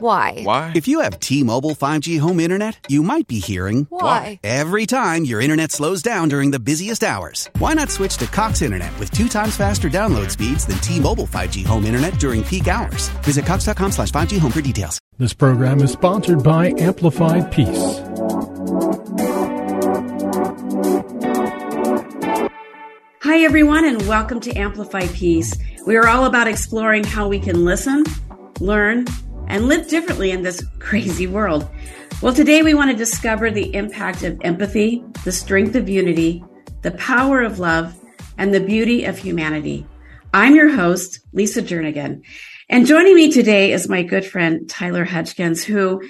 Why? Why? If you have T Mobile 5G home internet, you might be hearing Why? every time your internet slows down during the busiest hours. Why not switch to Cox Internet with two times faster download speeds than T Mobile 5G home internet during peak hours? Visit Cox.com slash 5G home for details. This program is sponsored by Amplified Peace. Hi, everyone, and welcome to Amplify Peace. We are all about exploring how we can listen, learn, and live differently in this crazy world. Well, today we want to discover the impact of empathy, the strength of unity, the power of love, and the beauty of humanity. I'm your host, Lisa Jernigan. And joining me today is my good friend, Tyler Hutchkins, who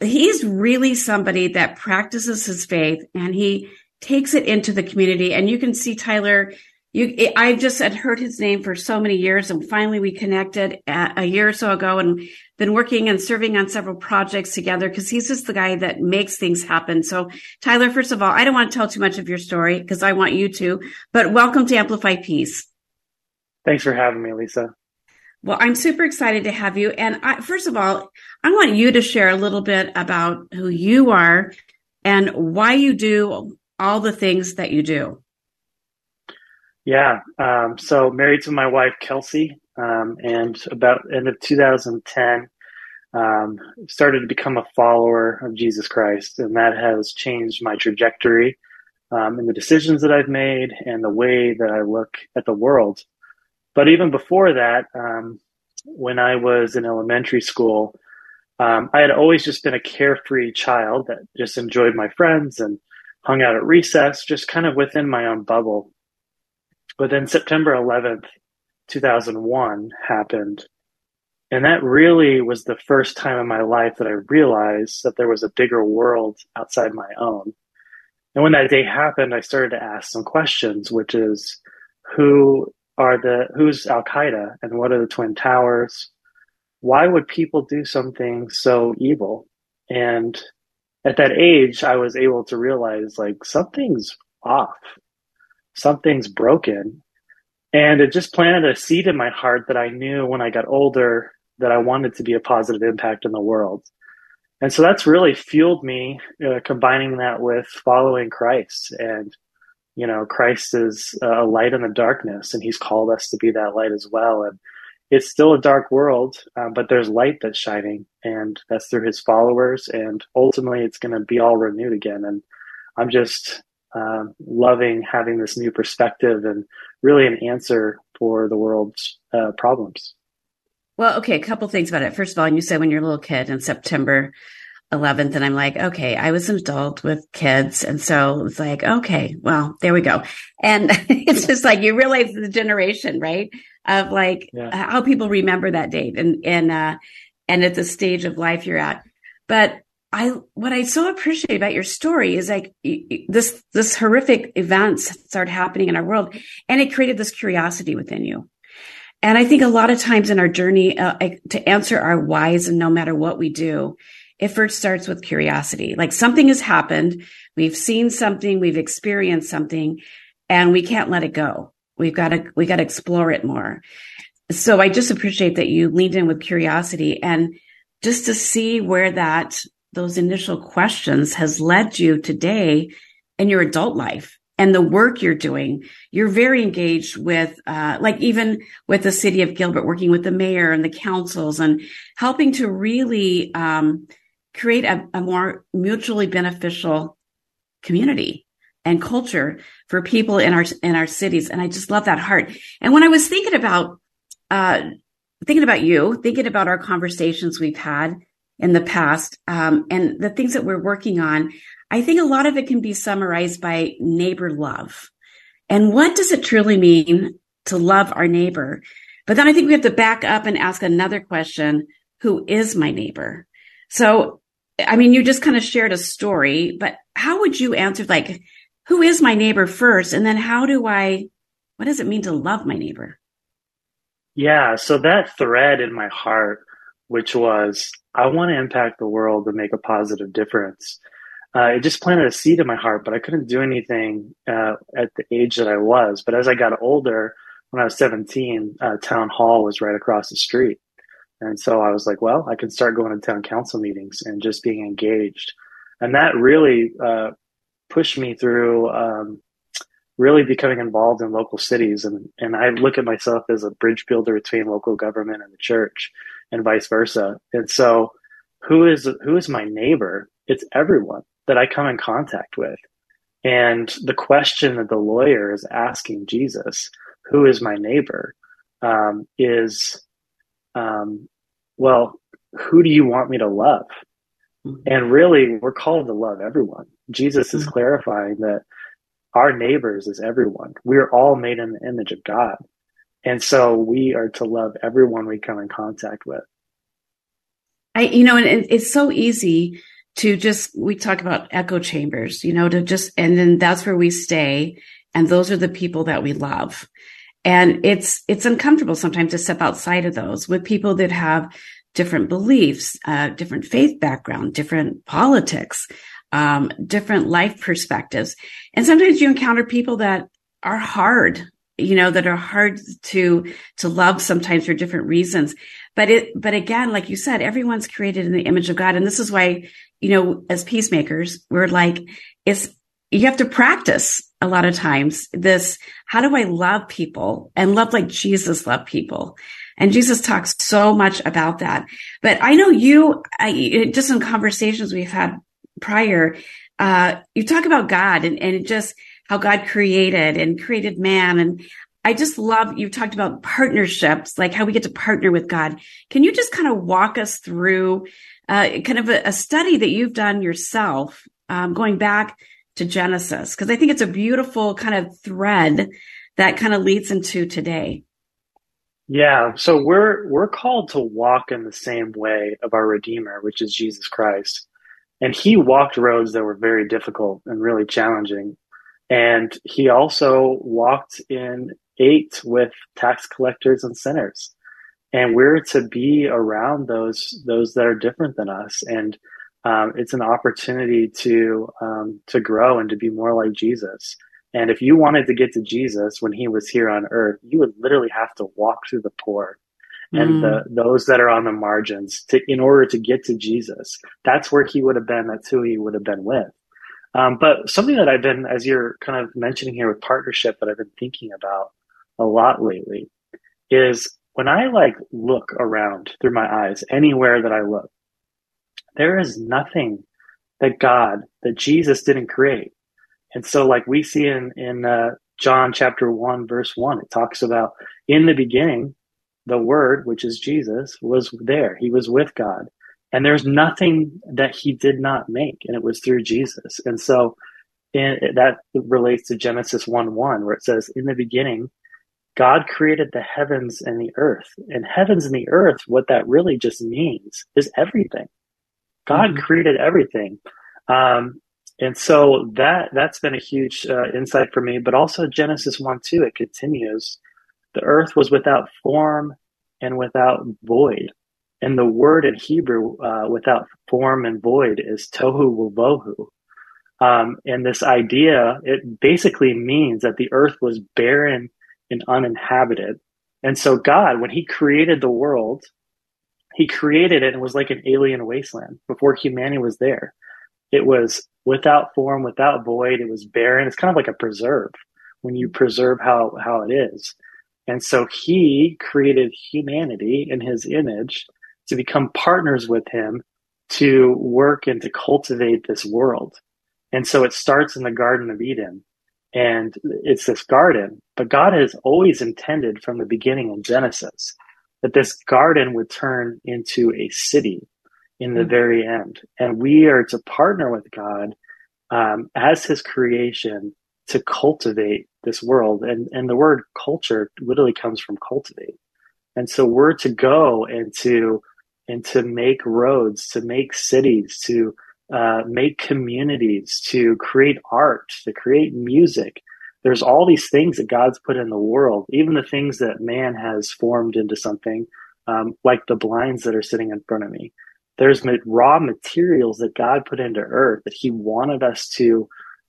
he's really somebody that practices his faith and he takes it into the community. And you can see Tyler, you, I just had heard his name for so many years and finally we connected a year or so ago and been working and serving on several projects together because he's just the guy that makes things happen. So Tyler, first of all, I don't want to tell too much of your story because I want you to, but welcome to Amplify Peace. Thanks for having me, Lisa. Well, I'm super excited to have you. And I, first of all, I want you to share a little bit about who you are and why you do all the things that you do. Yeah. Um, so married to my wife, Kelsey, um, and about end of 2010, um, started to become a follower of Jesus Christ. And that has changed my trajectory um, in the decisions that I've made and the way that I look at the world. But even before that, um, when I was in elementary school, um, I had always just been a carefree child that just enjoyed my friends and hung out at recess, just kind of within my own bubble. But then September 11th, 2001 happened. And that really was the first time in my life that I realized that there was a bigger world outside my own. And when that day happened, I started to ask some questions, which is who are the, who's Al Qaeda and what are the Twin Towers? Why would people do something so evil? And at that age, I was able to realize like something's off, something's broken. And it just planted a seed in my heart that I knew when I got older that I wanted to be a positive impact in the world. And so that's really fueled me, uh, combining that with following Christ. And, you know, Christ is a light in the darkness, and he's called us to be that light as well. And it's still a dark world, um, but there's light that's shining, and that's through his followers. And ultimately, it's going to be all renewed again. And I'm just um, loving having this new perspective and really an answer for the world's uh, problems. Well, okay, a couple things about it. First of all, you said when you're a little kid in September 11th, and I'm like, okay, I was an adult with kids. And so it's like, okay, well, there we go. And it's just like you realize the generation, right? Of like yeah. how people remember that date and, and, uh, and at the stage of life you're at. But I, what I so appreciate about your story is like this, this horrific events started happening in our world and it created this curiosity within you. And I think a lot of times in our journey uh, to answer our whys and no matter what we do, it first starts with curiosity. Like something has happened. We've seen something. We've experienced something and we can't let it go. We've got to, we got to explore it more. So I just appreciate that you leaned in with curiosity and just to see where that, those initial questions has led you today in your adult life and the work you're doing. You're very engaged with, uh, like even with the city of Gilbert, working with the mayor and the councils and helping to really, um, create a, a more mutually beneficial community and culture for people in our in our cities and i just love that heart and when i was thinking about uh thinking about you thinking about our conversations we've had in the past um, and the things that we're working on i think a lot of it can be summarized by neighbor love and what does it truly mean to love our neighbor but then i think we have to back up and ask another question who is my neighbor so I mean, you just kind of shared a story, but how would you answer like, who is my neighbor first? And then how do I, what does it mean to love my neighbor? Yeah. So that thread in my heart, which was, I want to impact the world and make a positive difference. Uh, it just planted a seed in my heart, but I couldn't do anything uh, at the age that I was. But as I got older, when I was 17, uh, town hall was right across the street. And so I was like, well, I can start going to town council meetings and just being engaged. And that really uh, pushed me through um, really becoming involved in local cities. And, and I look at myself as a bridge builder between local government and the church and vice versa. And so who is, who is my neighbor? It's everyone that I come in contact with. And the question that the lawyer is asking Jesus, who is my neighbor, um, is, um, well, who do you want me to love? Mm-hmm. And really, we're called to love everyone. Jesus is mm-hmm. clarifying that our neighbors is everyone. We're all made in the image of God. And so we are to love everyone we come in contact with. I, you know, and it's so easy to just, we talk about echo chambers, you know, to just, and then that's where we stay. And those are the people that we love. And it's, it's uncomfortable sometimes to step outside of those with people that have different beliefs, uh, different faith background, different politics, um, different life perspectives. And sometimes you encounter people that are hard, you know, that are hard to, to love sometimes for different reasons. But it, but again, like you said, everyone's created in the image of God. And this is why, you know, as peacemakers, we're like, it's, you have to practice a lot of times this, how do I love people and love like Jesus loved people? And Jesus talks so much about that. But I know you, I, just in conversations we've had prior, uh, you talk about God and, and just how God created and created man. And I just love you talked about partnerships, like how we get to partner with God. Can you just kind of walk us through uh, kind of a, a, study that you've done yourself, um, going back to Genesis? Because I think it's a beautiful kind of thread that kind of leads into today. Yeah, so we're we're called to walk in the same way of our Redeemer, which is Jesus Christ. And he walked roads that were very difficult and really challenging. And he also walked in ate with tax collectors and sinners. And we're to be around those those that are different than us. And um, it's an opportunity to um, to grow and to be more like Jesus. And if you wanted to get to Jesus when he was here on earth, you would literally have to walk through the poor and the, mm. those that are on the margins to, in order to get to Jesus. That's where he would have been. That's who he would have been with. Um, but something that I've been, as you're kind of mentioning here with partnership that I've been thinking about a lot lately is when I like look around through my eyes, anywhere that I look, there is nothing that God, that Jesus didn't create. And so like we see in, in, uh, John chapter one, verse one, it talks about in the beginning, the word, which is Jesus, was there. He was with God. And there's nothing that he did not make. And it was through Jesus. And so in, that relates to Genesis 1 1, where it says, In the beginning, God created the heavens and the earth. And heavens and the earth, what that really just means is everything. God mm-hmm. created everything. Um, and so that that's been a huge uh, insight for me. But also Genesis one two, it continues. The earth was without form and without void. And the word in Hebrew, uh, without form and void, is tohu wavohu. Um, and this idea, it basically means that the earth was barren and uninhabited. And so God, when he created the world, he created it and it was like an alien wasteland before humanity was there. It was without form, without void. It was barren. It's kind of like a preserve when you preserve how, how it is. And so he created humanity in his image to become partners with him to work and to cultivate this world. And so it starts in the Garden of Eden and it's this garden, but God has always intended from the beginning in Genesis that this garden would turn into a city in the mm-hmm. very end. And we are to partner with God um, as his creation to cultivate this world. And, and the word culture literally comes from cultivate. And so we're to go and to, and to make roads, to make cities, to uh, make communities, to create art, to create music. There's all these things that God's put in the world, even the things that man has formed into something, um, like the blinds that are sitting in front of me. There's raw materials that God put into earth that He wanted us to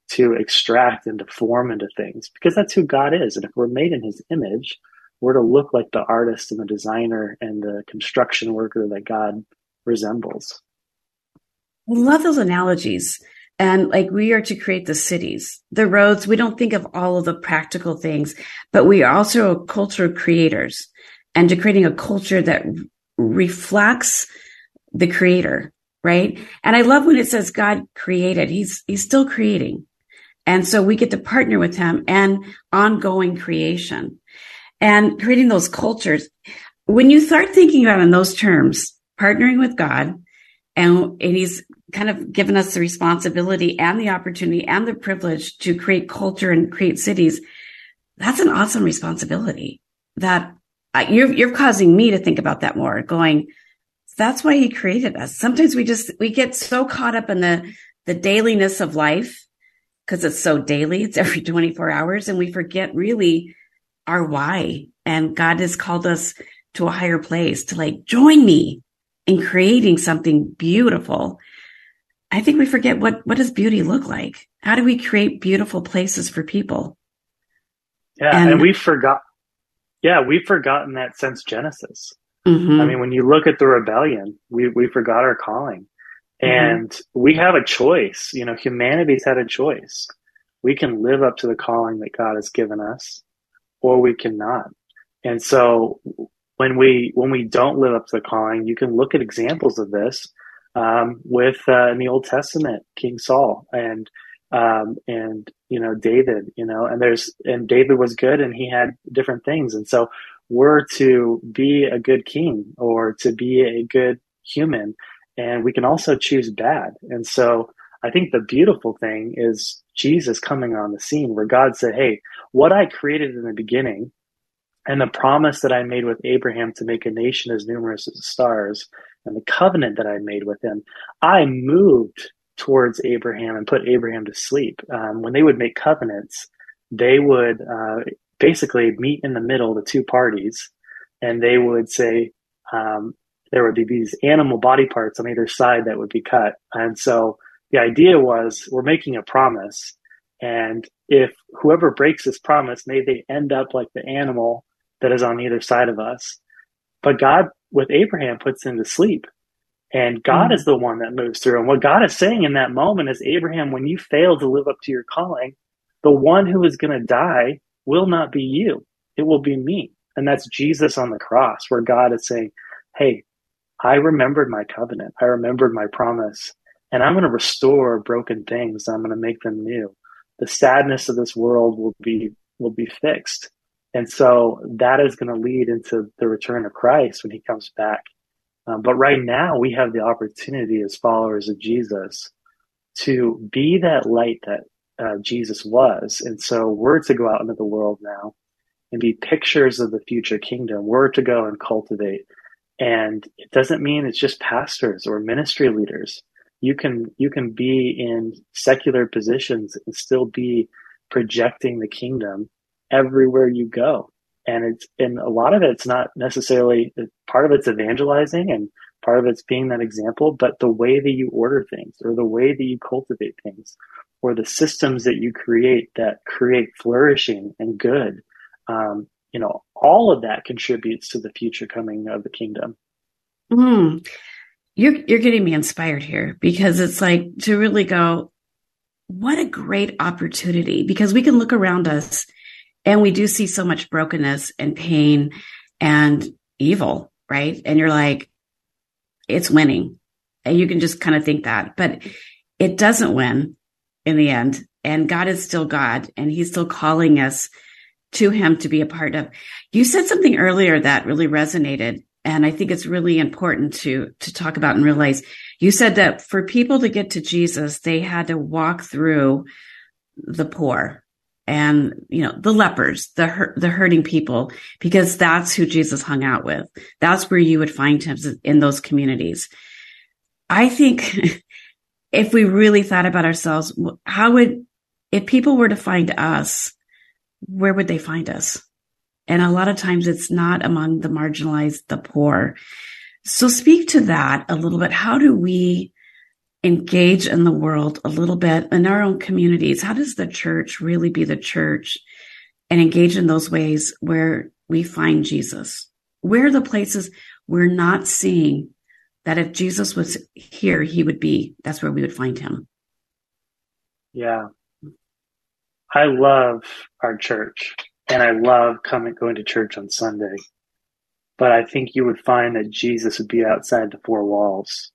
to extract and to form into things because that's who God is. And if we're made in His image, we're to look like the artist and the designer and the construction worker that God resembles. I love those analogies. And like we are to create the cities, the roads. We don't think of all of the practical things, but we are also culture creators and to creating a culture that reflects the creator, right? And I love when it says God created. He's, he's still creating. And so we get to partner with him and ongoing creation and creating those cultures. When you start thinking about in those terms, partnering with God and, and he's kind of given us the responsibility and the opportunity and the privilege to create culture and create cities. That's an awesome responsibility that you're, you're causing me to think about that more going, that's why he created us. Sometimes we just, we get so caught up in the, the dailiness of life because it's so daily. It's every 24 hours and we forget really our why. And God has called us to a higher place to like join me in creating something beautiful. I think we forget what, what does beauty look like? How do we create beautiful places for people? Yeah. And, and we forgot. Yeah. We've forgotten that since Genesis. Mm-hmm. I mean, when you look at the rebellion, we, we forgot our calling mm-hmm. and mm-hmm. we have a choice. You know, humanity's had a choice. We can live up to the calling that God has given us or we cannot. And so when we when we don't live up to the calling, you can look at examples of this um, with uh, in the Old Testament, King Saul and um, and you know David, you know, and there's and David was good and he had different things, and so we're to be a good king or to be a good human, and we can also choose bad, and so I think the beautiful thing is Jesus coming on the scene where God said, Hey, what I created in the beginning and the promise that I made with Abraham to make a nation as numerous as the stars and the covenant that I made with him, I moved towards Abraham and put Abraham to sleep. Um, when they would make covenants, they would uh, basically meet in the middle, the two parties, and they would say, um, there would be these animal body parts on either side that would be cut. And so the idea was we're making a promise. And if whoever breaks this promise, may they end up like the animal that is on either side of us. But God, with Abraham, puts him to sleep. And God mm is the one that moves through. And what God is saying in that moment is, Abraham, when you fail to live up to your calling, the one who is going to die will not be you. It will be me. And that's Jesus on the cross, where God is saying, Hey, I remembered my covenant. I remembered my promise and I'm going to restore broken things. I'm going to make them new. The sadness of this world will be will be fixed, and so that is going to lead into the return of Christ when He comes back. Um, but right now, we have the opportunity as followers of Jesus to be that light that uh, Jesus was, and so we're to go out into the world now and be pictures of the future kingdom. We're to go and cultivate. And it doesn't mean it's just pastors or ministry leaders you can you can be in secular positions and still be projecting the kingdom everywhere you go. And it's and a lot of it's not necessarily part of it's evangelizing and part of it's being that example but the way that you order things or the way that you cultivate things or the systems that you create that create flourishing and good um, you know all of that contributes to the future coming of the kingdom. Mm you're you're getting me inspired here because it's like to really go what a great opportunity because we can look around us and we do see so much brokenness and pain and evil right? And you're like it's winning. And you can just kind of think that but it doesn't win in the end. And god is still god and he's still calling us to him to be a part of. You said something earlier that really resonated and I think it's really important to, to talk about and realize you said that for people to get to Jesus, they had to walk through the poor and, you know, the lepers, the, the hurting people, because that's who Jesus hung out with. That's where you would find him in those communities. I think if we really thought about ourselves, how would, if people were to find us, where would they find us? And a lot of times it's not among the marginalized, the poor. So speak to that a little bit. How do we engage in the world a little bit in our own communities? How does the church really be the church and engage in those ways where we find Jesus? Where are the places we're not seeing that if Jesus was here, he would be, that's where we would find him? Yeah. I love our church and I love coming, going to church on Sunday. But I think you would find that Jesus would be outside the four walls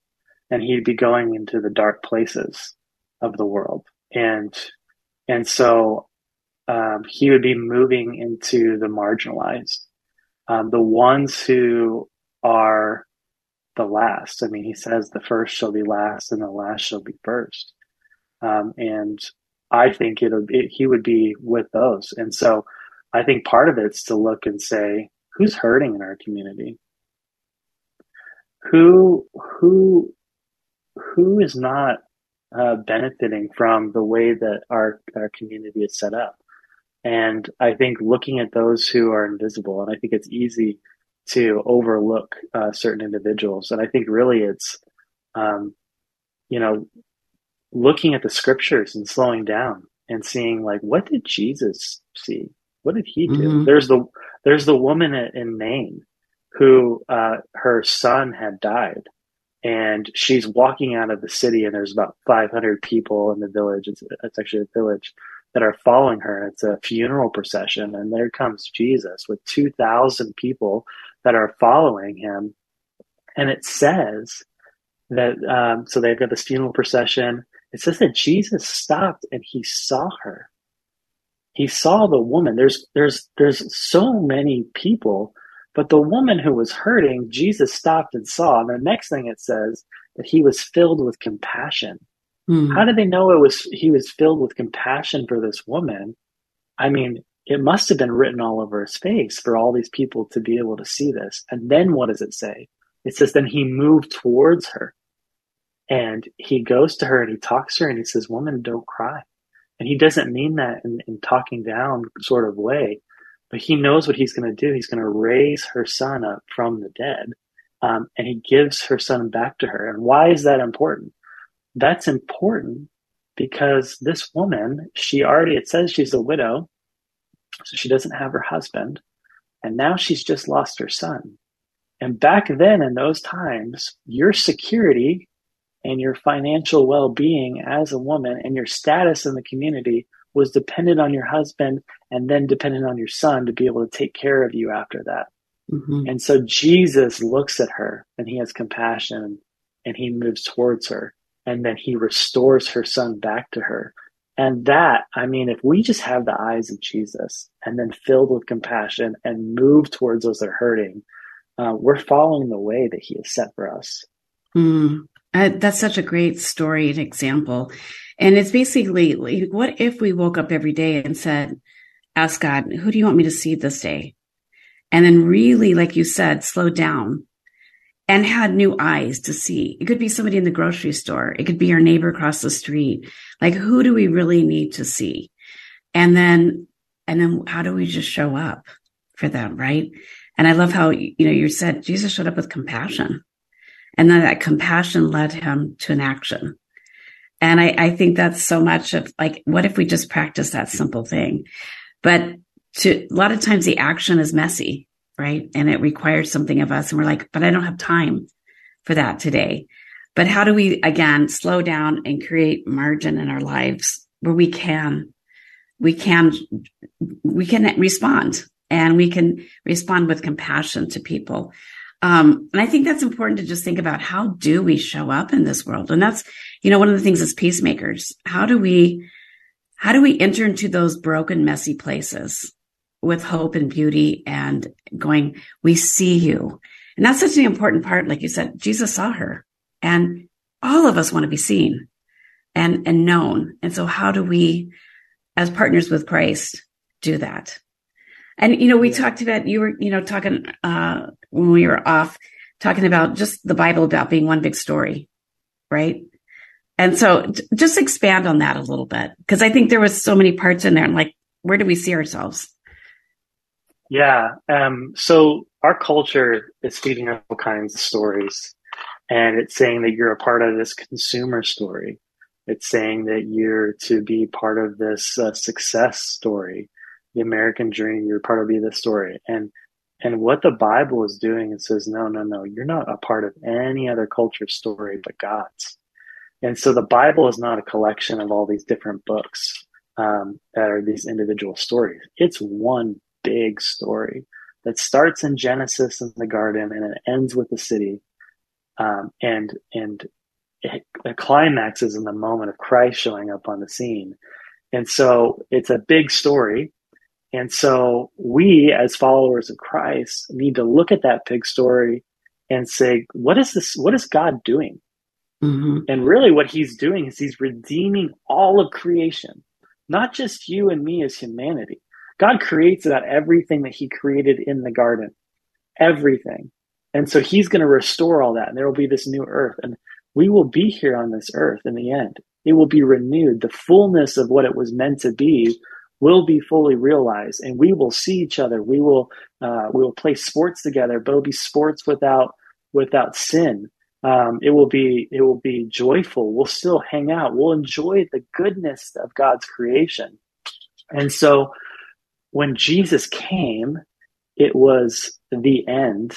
and he'd be going into the dark places of the world. And, and so, um, he would be moving into the marginalized, um, the ones who are the last. I mean, he says the first shall be last and the last shall be first. Um, and I think it'll it, he would be with those. And so I think part of it's to look and say, who's hurting in our community? Who, who, who is not uh, benefiting from the way that our, our community is set up? And I think looking at those who are invisible, and I think it's easy to overlook uh, certain individuals. And I think really it's, um, you know, looking at the scriptures and slowing down and seeing like, what did Jesus see? What did he do? Mm-hmm. There's the, there's the woman in Nain who, uh, her son had died and she's walking out of the city and there's about 500 people in the village. It's, it's actually a village that are following her. It's a funeral procession and there comes Jesus with 2000 people that are following him. And it says that, um, so they've got this funeral procession. It says that Jesus stopped and he saw her. He saw the woman. There's, there's, there's so many people, but the woman who was hurting, Jesus stopped and saw. And the next thing it says that he was filled with compassion. Hmm. How did they know it was, he was filled with compassion for this woman? I mean, it must have been written all over his face for all these people to be able to see this. And then what does it say? It says, then he moved towards her and he goes to her and he talks to her and he says, woman, don't cry. And he doesn't mean that in, in talking down sort of way, but he knows what he's going to do. He's going to raise her son up from the dead. Um, and he gives her son back to her. And why is that important? That's important because this woman, she already, it says she's a widow so she doesn't have her husband. And now she's just lost her son. And back then in those times, your security and your financial well being as a woman and your status in the community was dependent on your husband and then dependent on your son to be able to take care of you after that. Mm-hmm. And so Jesus looks at her and he has compassion and he moves towards her and then he restores her son back to her. And that, I mean, if we just have the eyes of Jesus and then filled with compassion and move towards those that are hurting, uh, we're following the way that he has set for us. Mm, uh, that's such a great story and example. And it's basically, what if we woke up every day and said, ask God, who do you want me to see this day? And then really, like you said, slow down and had new eyes to see. It could be somebody in the grocery store. It could be our neighbor across the street. Like, who do we really need to see? And then, and then how do we just show up for them? Right. And I love how, you know, you said Jesus showed up with compassion and then that compassion led him to an action. And I, I think that's so much of like, what if we just practice that simple thing? But to a lot of times the action is messy right? And it requires something of us. And we're like, but I don't have time for that today. But how do we, again, slow down and create margin in our lives where we can, we can, we can respond and we can respond with compassion to people. Um, and I think that's important to just think about how do we show up in this world? And that's, you know, one of the things as peacemakers, how do we, how do we enter into those broken, messy places with hope and beauty and going, we see you. And that's such an important part. Like you said, Jesus saw her and all of us want to be seen and, and known. And so how do we, as partners with Christ, do that? And, you know, we talked about, you were, you know, talking, uh, when we were off talking about just the Bible about being one big story, right? And so just expand on that a little bit because I think there was so many parts in there and like, where do we see ourselves? Yeah. Um, so our culture is feeding all kinds of stories, and it's saying that you're a part of this consumer story. It's saying that you're to be part of this uh, success story. the American dream. You're part of this story. And and what the Bible is doing, it says, no, no, no, you're not a part of any other culture's story but God's. And so the Bible is not a collection of all these different books um, that are these individual stories. It's one big story that starts in Genesis in the garden and it ends with the city. Um, and and it, the climax is in the moment of Christ showing up on the scene. And so it's a big story. And so we, as followers of Christ, need to look at that pig story and say, what is this? What is God doing? Mm-hmm. And really, what he's doing is he's redeeming all of creation, not just you and me as humanity. God creates about everything that he created in the garden, everything. And so he's going to restore all that, and there will be this new earth. And we will be here on this earth in the end. It will be renewed. The fullness of what it was meant to be will be fully realized, and we will see each other. We will uh, we will play sports together, but it'll be sports without without sin. Um, it will be it will be joyful. We'll still hang out. We'll enjoy the goodness of god's creation. And so when jesus came it was the end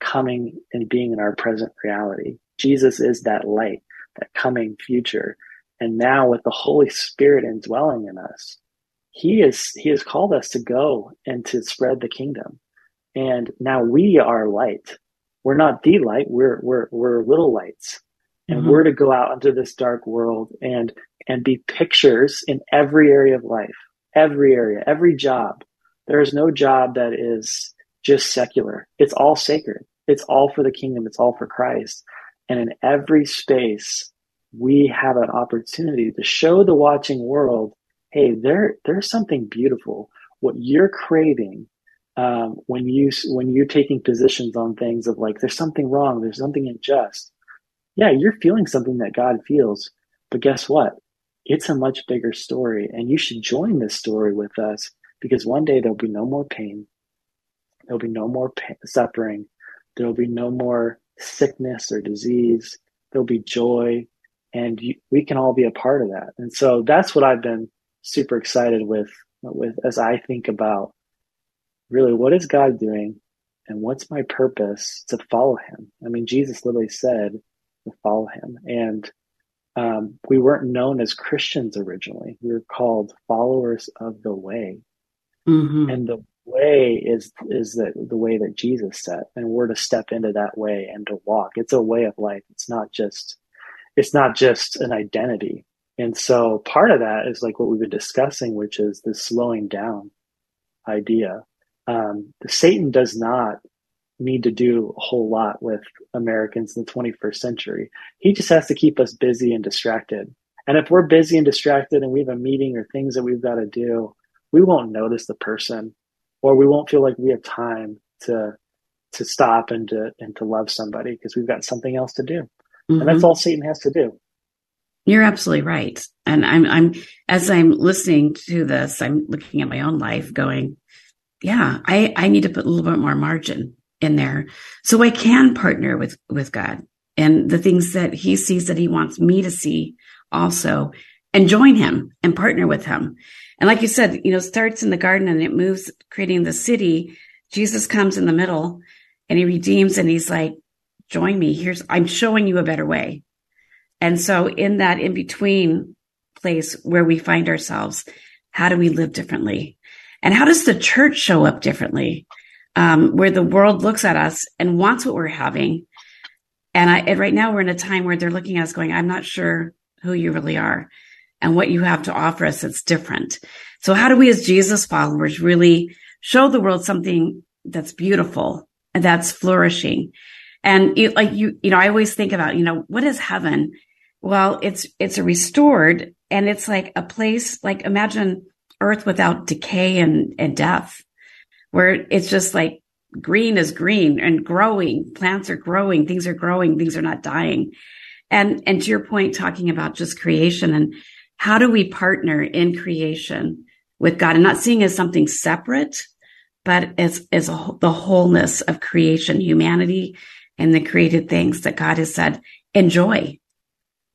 coming and being in our present reality. Jesus is that light that coming future. And now with the holy spirit indwelling in us he is he has called us to go and to spread the kingdom. And now we are light. We're not the light. We're we're we're little lights. And mm-hmm. we're to go out into this dark world and and be pictures in every area of life every area every job. There is no job that is just secular. It's all sacred. It's all for the kingdom. It's all for christ. And in every space we have an opportunity to show the watching world hey there there's something beautiful what you're craving um, when you when you're taking positions on things of like there's something wrong, there's something unjust. Yeah, you're feeling something that God feels, but guess what? It's a much bigger story, and you should join this story with us because one day there'll be no more pain, there'll be no more pain, suffering, there'll be no more sickness or disease. There'll be joy, and you, we can all be a part of that. And so that's what I've been super excited with with as I think about really what is God doing and what's my purpose to follow him? I mean, Jesus literally said to follow him. And um, we weren't known as Christians originally. We were called followers of the way. Mm-hmm. And the way is is the, the way that Jesus set. And we're to step into that way and to walk. It's a way of life. It's not just it's not just an identity. And so part of that is like what we've been discussing, which is the slowing down idea um, Satan does not need to do a whole lot with Americans in the 21st century. He just has to keep us busy and distracted. And if we're busy and distracted and we have a meeting or things that we've got to do, we won't notice the person or we won't feel like we have time to to stop and to and to love somebody because we've got something else to do. Mm-hmm. And that's mm-hmm. all Satan has to do. You're absolutely right. And I'm I'm as I'm listening to this, I'm looking at my own life going, yeah, I, I need to put a little bit more margin in there so I can partner with, with God and the things that he sees that he wants me to see also and join him and partner with him. And like you said, you know, starts in the garden and it moves creating the city. Jesus comes in the middle and he redeems and he's like, join me. Here's, I'm showing you a better way. And so in that in between place where we find ourselves, how do we live differently? And how does the church show up differently? Um, where the world looks at us and wants what we're having. And I, and right now we're in a time where they're looking at us going, I'm not sure who you really are and what you have to offer us that's different. So how do we as Jesus followers really show the world something that's beautiful and that's flourishing? And like you, you know, I always think about, you know, what is heaven? Well, it's, it's a restored and it's like a place, like imagine earth without decay and, and death, where it's just like green is green and growing. Plants are growing. Things are growing. Things are not dying. And, and to your point, talking about just creation and how do we partner in creation with God and not seeing as something separate, but as, as a, the wholeness of creation, humanity and the created things that God has said, enjoy.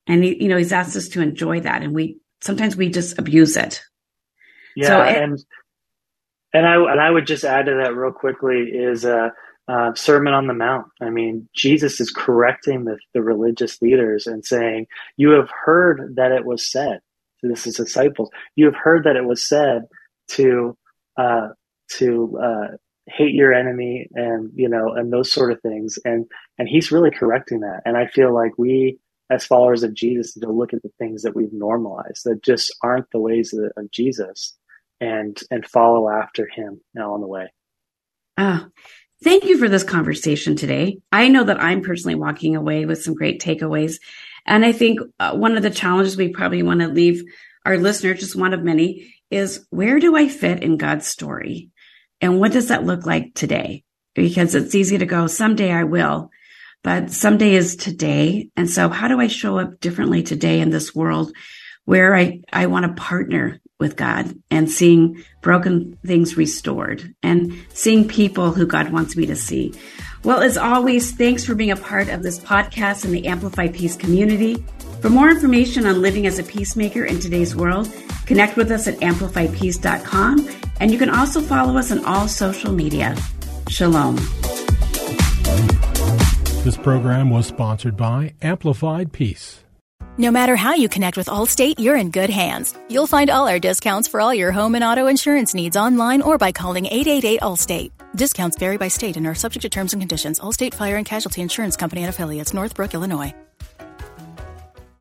And he, you know, he's asked us to enjoy that. And we, sometimes we just abuse it. Yeah, so it, and And I and I would just add to that real quickly is uh, uh, Sermon on the Mount. I mean, Jesus is correcting the, the religious leaders and saying, "You have heard that it was said to this is disciples. You have heard that it was said to uh, to uh, hate your enemy and you know and those sort of things." And and he's really correcting that. And I feel like we as followers of Jesus to look at the things that we've normalized that just aren't the ways of, of Jesus and and follow after him now on the way. Ah, thank you for this conversation today. I know that I'm personally walking away with some great takeaways. And I think uh, one of the challenges we probably want to leave our listeners, just one of many, is where do I fit in God's story? And what does that look like today? Because it's easy to go, someday I will but someday is today. And so how do I show up differently today in this world where I, I want to partner with God and seeing broken things restored and seeing people who God wants me to see. Well, as always, thanks for being a part of this podcast and the Amplify Peace community. For more information on living as a peacemaker in today's world, connect with us at amplifypeace.com and you can also follow us on all social media. Shalom. This program was sponsored by Amplified Peace. No matter how you connect with Allstate, you're in good hands. You'll find all our discounts for all your home and auto insurance needs online or by calling 888 Allstate. Discounts vary by state and are subject to terms and conditions. Allstate Fire and Casualty Insurance Company and affiliates, Northbrook, Illinois.